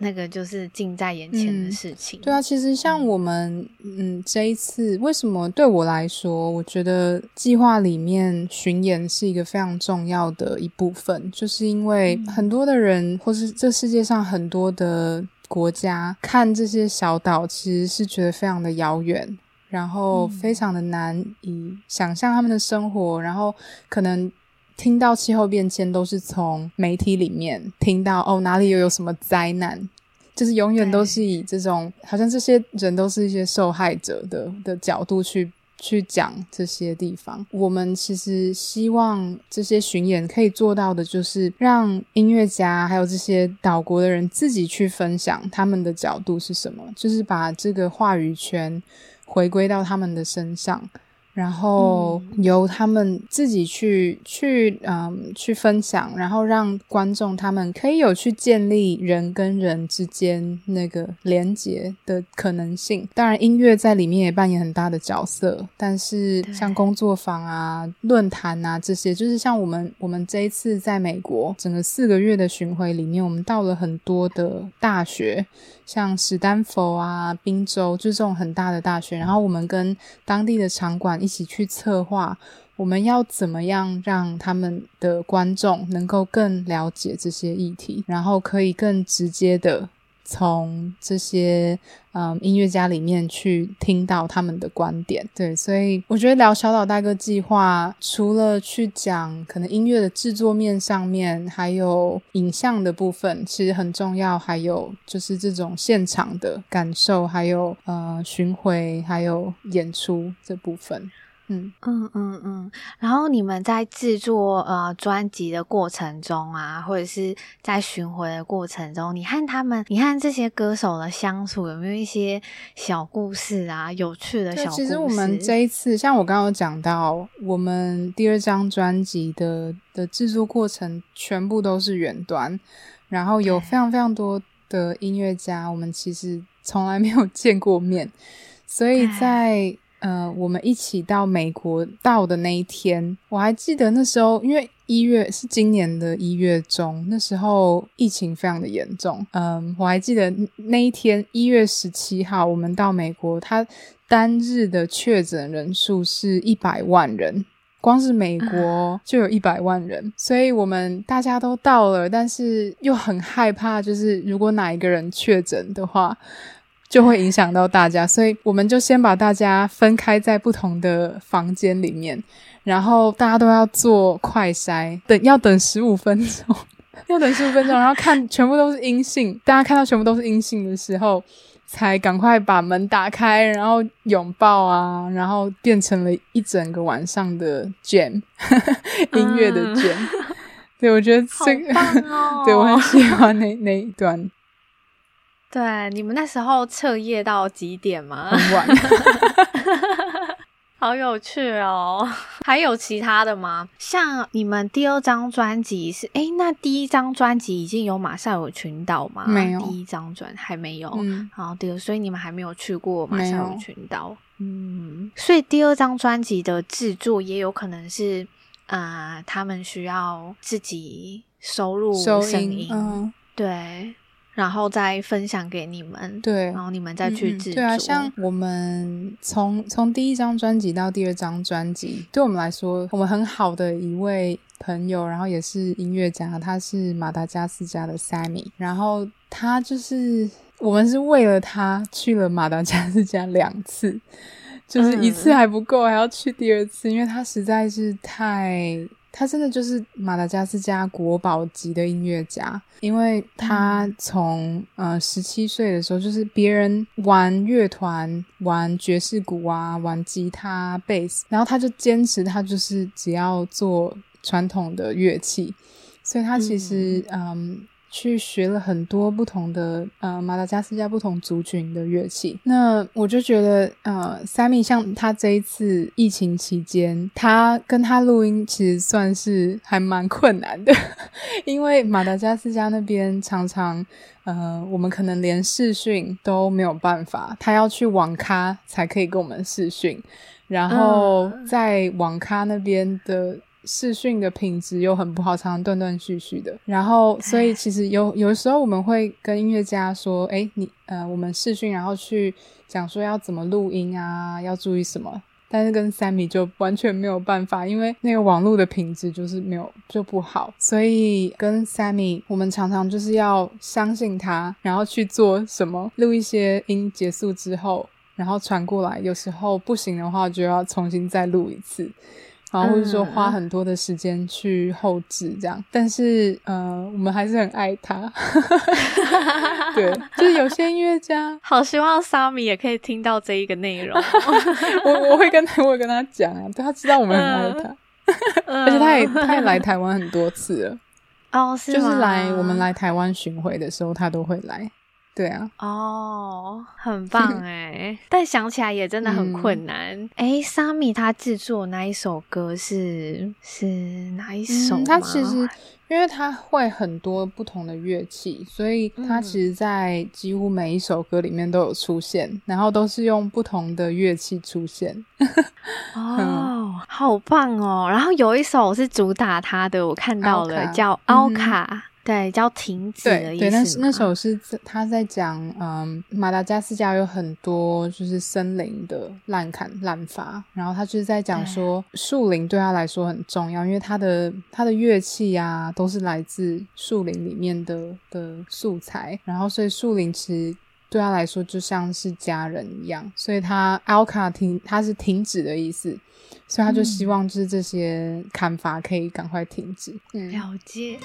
那个就是近在眼前的事情。嗯。对啊，其实像我们，嗯，这一次为什么对我来说，我觉得计划里面巡演是一个非常重要的一部分，就是因为很多的人，或是这世界上很多的国家，看这些小岛，其实是觉得非常的遥远，然后非常的难以想象他们的生活，然后可能。听到气候变迁都是从媒体里面听到哦，哪里又有什么灾难，就是永远都是以这种好像这些人都是一些受害者的的角度去去讲这些地方。我们其实希望这些巡演可以做到的，就是让音乐家还有这些岛国的人自己去分享他们的角度是什么，就是把这个话语权回归到他们的身上。然后由他们自己去去嗯去分享，然后让观众他们可以有去建立人跟人之间那个连接的可能性。当然，音乐在里面也扮演很大的角色。但是像工作坊啊、对论坛啊这些，就是像我们我们这一次在美国整个四个月的巡回里面，我们到了很多的大学。像史丹佛啊、宾州，就是这种很大的大学，然后我们跟当地的场馆一起去策划，我们要怎么样让他们的观众能够更了解这些议题，然后可以更直接的。从这些嗯音乐家里面去听到他们的观点，对，所以我觉得聊小岛大哥计划，除了去讲可能音乐的制作面上面，还有影像的部分，其实很重要，还有就是这种现场的感受，还有呃巡回，还有演出这部分。嗯嗯嗯嗯，然后你们在制作呃专辑的过程中啊，或者是在巡回的过程中，你和他们，你和这些歌手的相处有没有一些小故事啊？有趣的小故事？其实我们这一次，像我刚刚有讲到，我们第二张专辑的的制作过程全部都是远端，然后有非常非常多的音乐家，我们其实从来没有见过面，所以在。呃，我们一起到美国到的那一天，我还记得那时候，因为一月是今年的一月中，那时候疫情非常的严重。嗯，我还记得那一天一月十七号，我们到美国，他单日的确诊人数是一百万人，光是美国就有一百万人，所以我们大家都到了，但是又很害怕，就是如果哪一个人确诊的话。就会影响到大家，所以我们就先把大家分开在不同的房间里面，然后大家都要做快筛，等要等十五分钟，要等十五分钟，然后看全部都是阴性，大家看到全部都是阴性的时候，才赶快把门打开，然后拥抱啊，然后变成了一整个晚上的 jam，音乐的 jam。嗯、对，我觉得这个，哦、对我很喜欢那那一段。对，你们那时候彻夜到几点吗？很晚，好有趣哦！还有其他的吗？像你们第二张专辑是诶，那第一张专辑已经有马绍尔群岛吗？没有，第一张专还没有。嗯，好，第二，所以你们还没有去过马绍尔群岛。嗯，所以第二张专辑的制作也有可能是，呃，他们需要自己收录声音。嗯，对。然后再分享给你们，对，然后你们再去制作。嗯、对啊，像我们从从第一张专辑到第二张专辑，对我们来说，我们很好的一位朋友，然后也是音乐家，他是马达加斯加的 Sammy，然后他就是我们是为了他去了马达加斯加两次，就是一次还不够，嗯、还要去第二次，因为他实在是太。他真的就是马达加斯加国宝级的音乐家，因为他从呃十七岁的时候，就是别人玩乐团、玩爵士鼓啊、玩吉他、贝斯，然后他就坚持他就是只要做传统的乐器，所以他其实嗯。嗯去学了很多不同的呃马达加斯加不同族群的乐器，那我就觉得呃，Sammy 像他这一次疫情期间，他跟他录音其实算是还蛮困难的，因为马达加斯加那边常常呃我们可能连视讯都没有办法，他要去网咖才可以跟我们视讯，然后在网咖那边的。视讯的品质又很不好，常常断断续续的。然后，所以其实有有的时候我们会跟音乐家说：“哎，你呃，我们视讯，然后去讲说要怎么录音啊，要注意什么。”但是跟 Sammy 就完全没有办法，因为那个网络的品质就是没有就不好。所以跟 Sammy，我们常常就是要相信他，然后去做什么，录一些音结束之后，然后传过来。有时候不行的话，就要重新再录一次。然后或者说花很多的时间去后置这样，嗯、但是呃，我们还是很爱他。对，就是有些音乐家，好希望 Sammy 也可以听到这一个内容。我我会跟他，我会跟他讲啊，他知道我们很爱他，嗯、而且他也他也来台湾很多次了。哦，是？就是来我们来台湾巡回的时候，他都会来。对啊，哦，很棒哎！但想起来也真的很困难。哎，Sammy 他制作那一首歌是是哪一首？嗯，他其实。因为他会很多不同的乐器，所以他其实，在几乎每一首歌里面都有出现，嗯、然后都是用不同的乐器出现。哦，嗯、好棒哦！然后有一首是主打他的，我看到了，叫《奥卡》。对，叫停止的意思。对，对，那那首是他在讲，嗯，马达加斯加有很多就是森林的滥砍滥伐，然后他就是在讲说树林对他来说很重要，因为他的他的乐器啊都是来自树林里面的的素材，然后所以树林其实对他来说就像是家人一样，所以他 Alka 停，他是停止的意思。所以他就希望就是这些砍伐可以赶快停止。嗯，了解。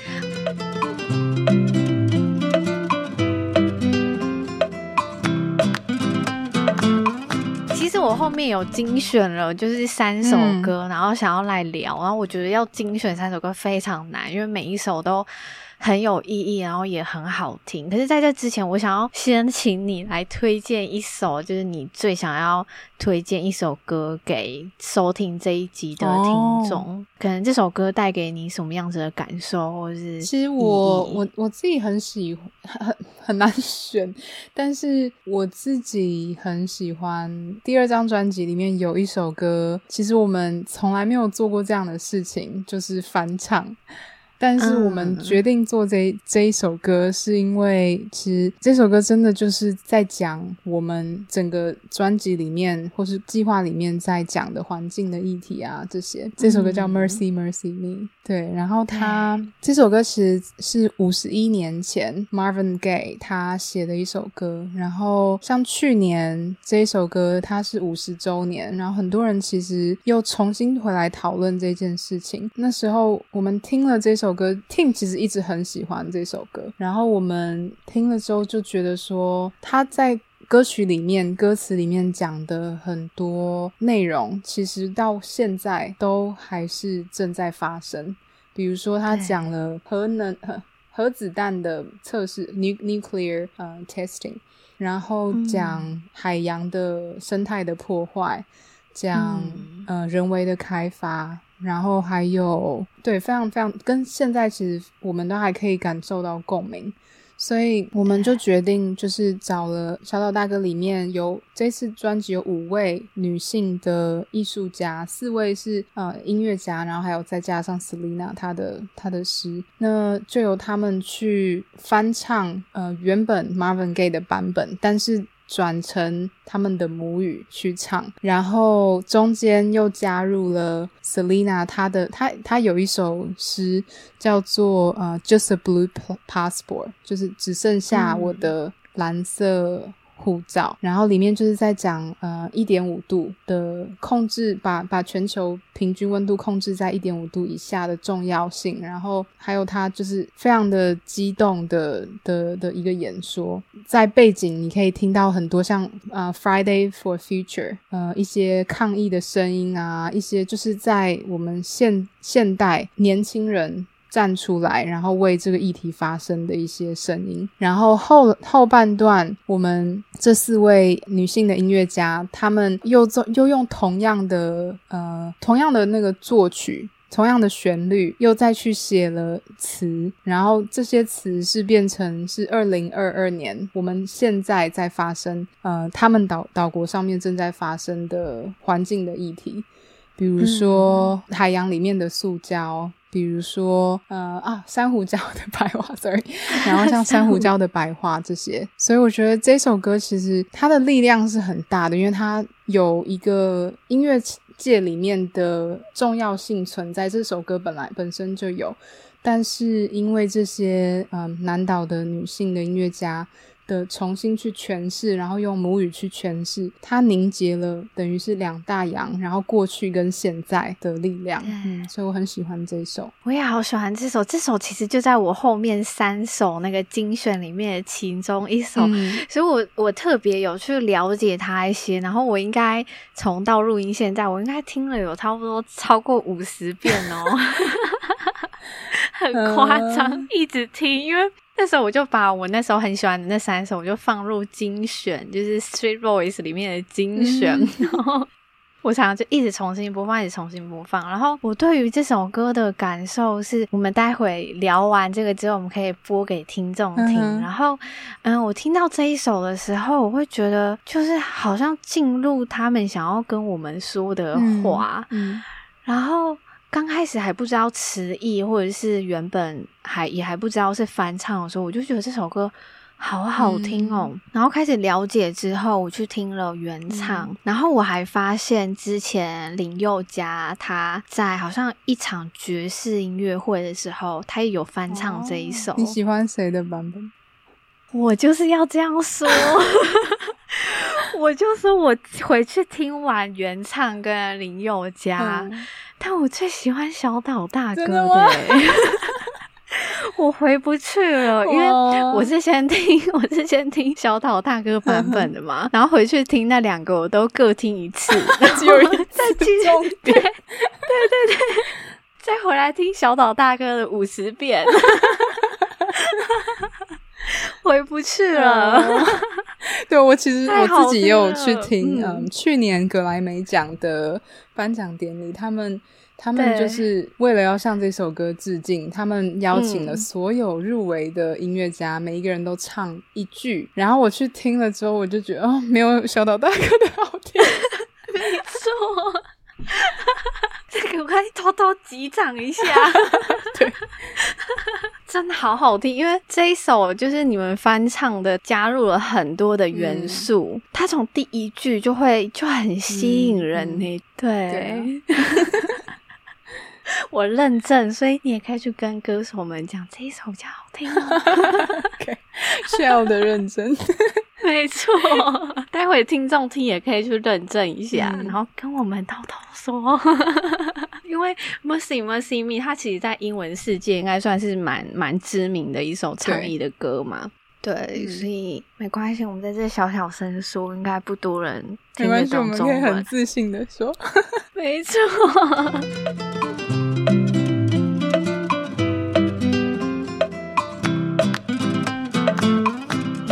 其实我后面有精选了，就是三首歌，嗯，然后想要来聊。然后我觉得要精选三首歌非常难，因为每一首都。很有意义，然后也很好听。可是，在这之前，我想要先请你来推荐一首，就是你最想要推荐一首歌给收听这一集的听众。哦、可能这首歌带给你什么样子的感受，或是其实我我我自己很喜欢，很 很难选，但是我自己很喜欢第二张专辑里面有一首歌，其实我们从来没有做过这样的事情，就是翻唱。但是我们决定做这、嗯、这一首歌，是因为其实这首歌真的就是在讲我们整个专辑里面或是计划里面在讲的环境的议题啊，这些。这首歌叫 Mercy Mercy Me，对。然后他这首歌其实是五十一年前 Marvin Gaye 他写的一首歌。然后像去年这一首歌，它是五十周年，然后很多人其实又重新回来讨论这件事情。那时候我们听了这首。首歌，Tim 其实一直很喜欢这首歌。然后我们听了之后就觉得说，他在歌曲里面、歌词里面讲的很多内容，其实到现在都还是正在发生。比如说，他讲了核能、核 核子弹的测试 （nuclear 呃、uh, testing），然后讲海洋的生态的破坏，讲、嗯、呃人为的开发。然后还有，对，非常非常跟现在其实我们都还可以感受到共鸣，所以我们就决定就是找了小岛大哥，里面有这次专辑有五位女性的艺术家，四位是呃音乐家，然后还有再加上 Selina 她的她的诗，那就由他们去翻唱呃原本 Marvin Gaye 的版本，但是。转成他们的母语去唱，然后中间又加入了 Selina 她的她她有一首诗叫做呃、uh, Just a Blue Passport，就是只剩下我的蓝色。护照，然后里面就是在讲呃一点五度的控制，把把全球平均温度控制在一点五度以下的重要性，然后还有他就是非常的激动的的的一个演说，在背景你可以听到很多像呃 Friday for Future 呃一些抗议的声音啊，一些就是在我们现现代年轻人。站出来，然后为这个议题发声的一些声音。然后后后半段，我们这四位女性的音乐家，她们又做又用同样的呃同样的那个作曲，同样的旋律，又再去写了词。然后这些词是变成是二零二二年我们现在在发生呃他们岛岛国上面正在发生的环境的议题，比如说海洋里面的塑胶。比如说，呃啊，珊瑚礁的白化，sorry，然后像珊瑚礁的白化这些，所以我觉得这首歌其实它的力量是很大的，因为它有一个音乐界里面的重要性存在。这首歌本来本身就有，但是因为这些嗯、呃、南岛的女性的音乐家。的重新去诠释，然后用母语去诠释，它凝结了等于是两大洋，然后过去跟现在的力量。嗯，所以我很喜欢这首。我也好喜欢这首，这首其实就在我后面三首那个精选里面的其中一首，嗯、所以我我特别有去了解它一些。然后我应该从到录音现在，我应该听了有差不多超过五十遍哦，很夸张，呃、一直听，因为。那时候我就把我那时候很喜欢的那三首，我就放入精选，就是 Street Voice 里面的精选，嗯、然后我常常就一直重新播放，一直重新播放。然后我对于这首歌的感受是，我们待会聊完这个之后，我们可以播给听众听。嗯、然后，嗯，我听到这一首的时候，我会觉得就是好像进入他们想要跟我们说的话，然后。刚开始还不知道词义，或者是原本还也还不知道是翻唱的时候，我就觉得这首歌好好听哦。嗯、然后开始了解之后，我去听了原唱，嗯、然后我还发现之前林宥嘉他在好像一场爵士音乐会的时候，他也有翻唱这一首。哦、你喜欢谁的版本？我就是要这样说。我就说，我回去听完原唱跟林宥嘉，嗯、但我最喜欢小岛大哥的，欸，我回不去了，因为我是先听，我是先听小岛大哥版本的嘛，然后回去听那两个，我都各听一次，再继续，对对对对，再回来听小岛大哥的五十遍。回不去了。哦、对，我其实我自己也有去听，嗯，嗯，去年格莱美奖的颁奖典礼，他们他们就是为了要向这首歌致敬，他们邀请了所有入围的音乐家，嗯、每一个人都唱一句。然后我去听了之后，我就觉得哦，没有小岛大哥的好听。没错，这个我可以偷偷击掌一下。对。真的好好听，因为这一首就是你们翻唱的，加入了很多的元素。嗯、它从第一句就会就很吸引人呢。对，对啊、我认证，所以你也可以去跟歌手们讲这一首比较好听。笑的认真，没错。待会听众听也可以去认证一下，嗯、然后跟我们偷偷说。因为 Mercy Mercy Me，它其实，在英文世界应该算是蛮蛮知名的一首倡议的歌嘛。对，嗯、所以没关系，我们在这小小声说，应该不多人听得懂中文。我们可以很自信的说，没错。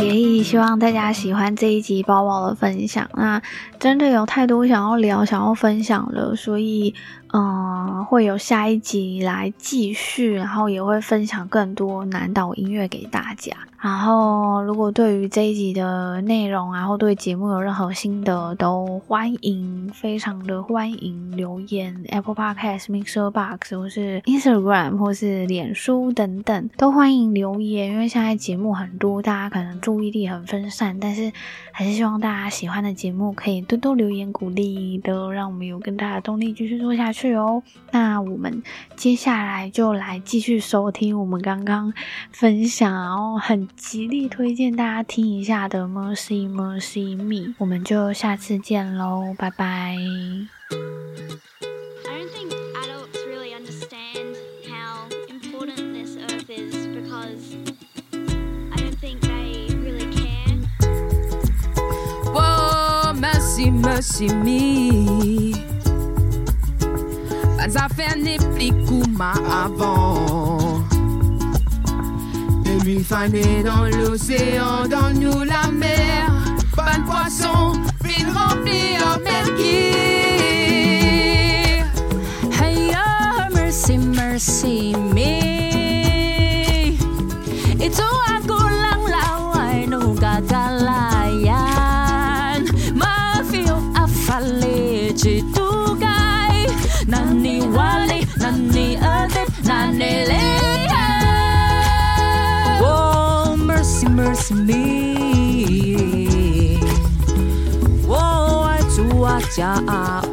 也希望大家喜欢这一集包包的分享。那真的有太多想要聊、想要分享的，所以。嗯，会有下一集来继续，然后也会分享更多南岛音乐给大家。然后，如果对于这一集的内容，然后对节目有任何心得，都欢迎，非常的欢迎留言，Apple Podcast、Mixer Box 或是 Instagram 或是脸书等等，都欢迎留言。因为现在节目很多，大家可能注意力很分散，但是还是希望大家喜欢的节目可以多多留言鼓励的，让我们有更大的动力继续做下去。是哦。那我们接下来就来继续收听我们刚刚分享，然后很极力推荐大家听一下的《Mercy Mercy Me》。我们就下次见喽，拜拜。Mercy, mercy me. Les affaires n'est plus comme avant. Et mille fanées dans l'océan, dans nous la mer. Pas de poisson, fil rempli en mer qui. Hey, oh, merci, merci, merci. Candeleta. Oh, mercy, mercy me. Oh, ai tua cha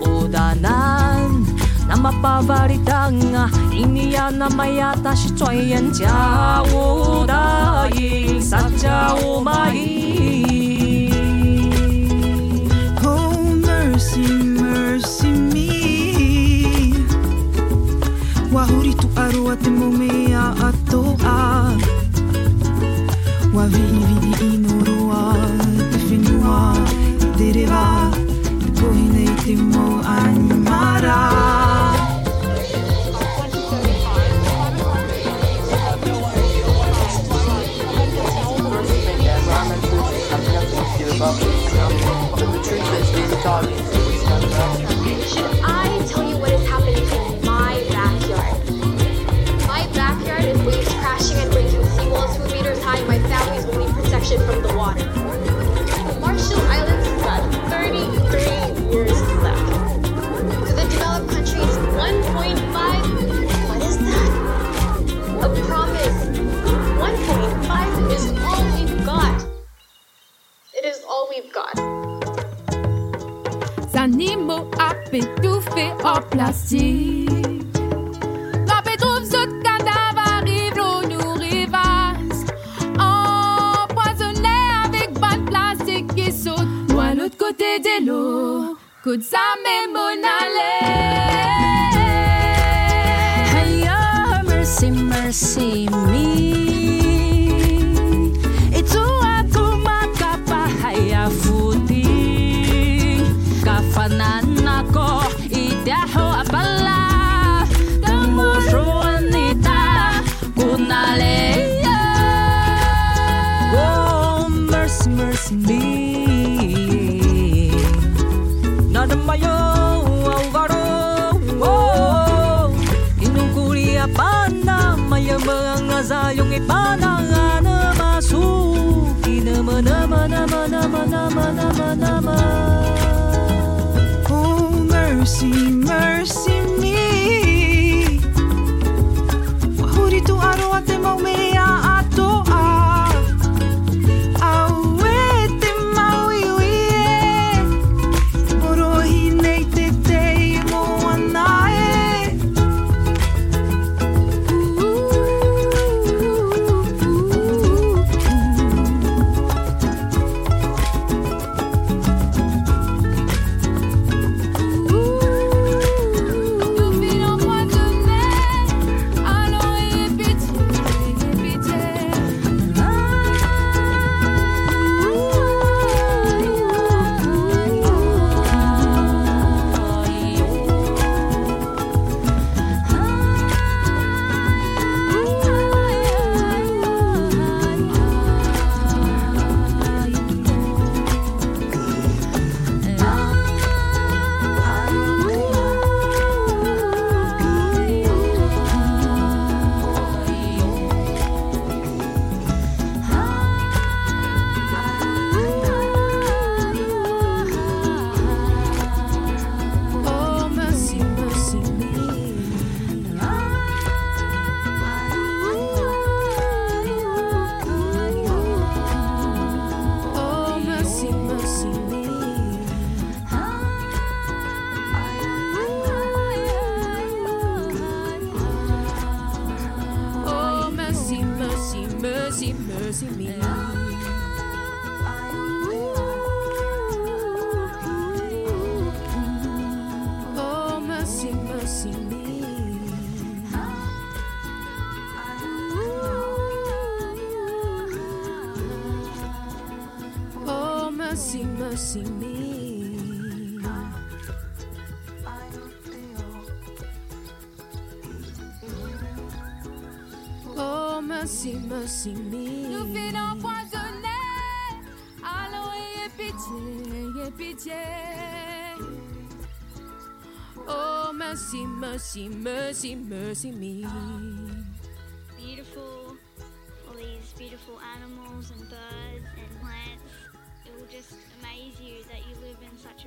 odanan. Nama pavarita nga ini ya nama ya tashi choyen cha odai sacha omai. Oh, aroa ty momea atoa oavivy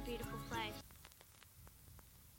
beautiful place.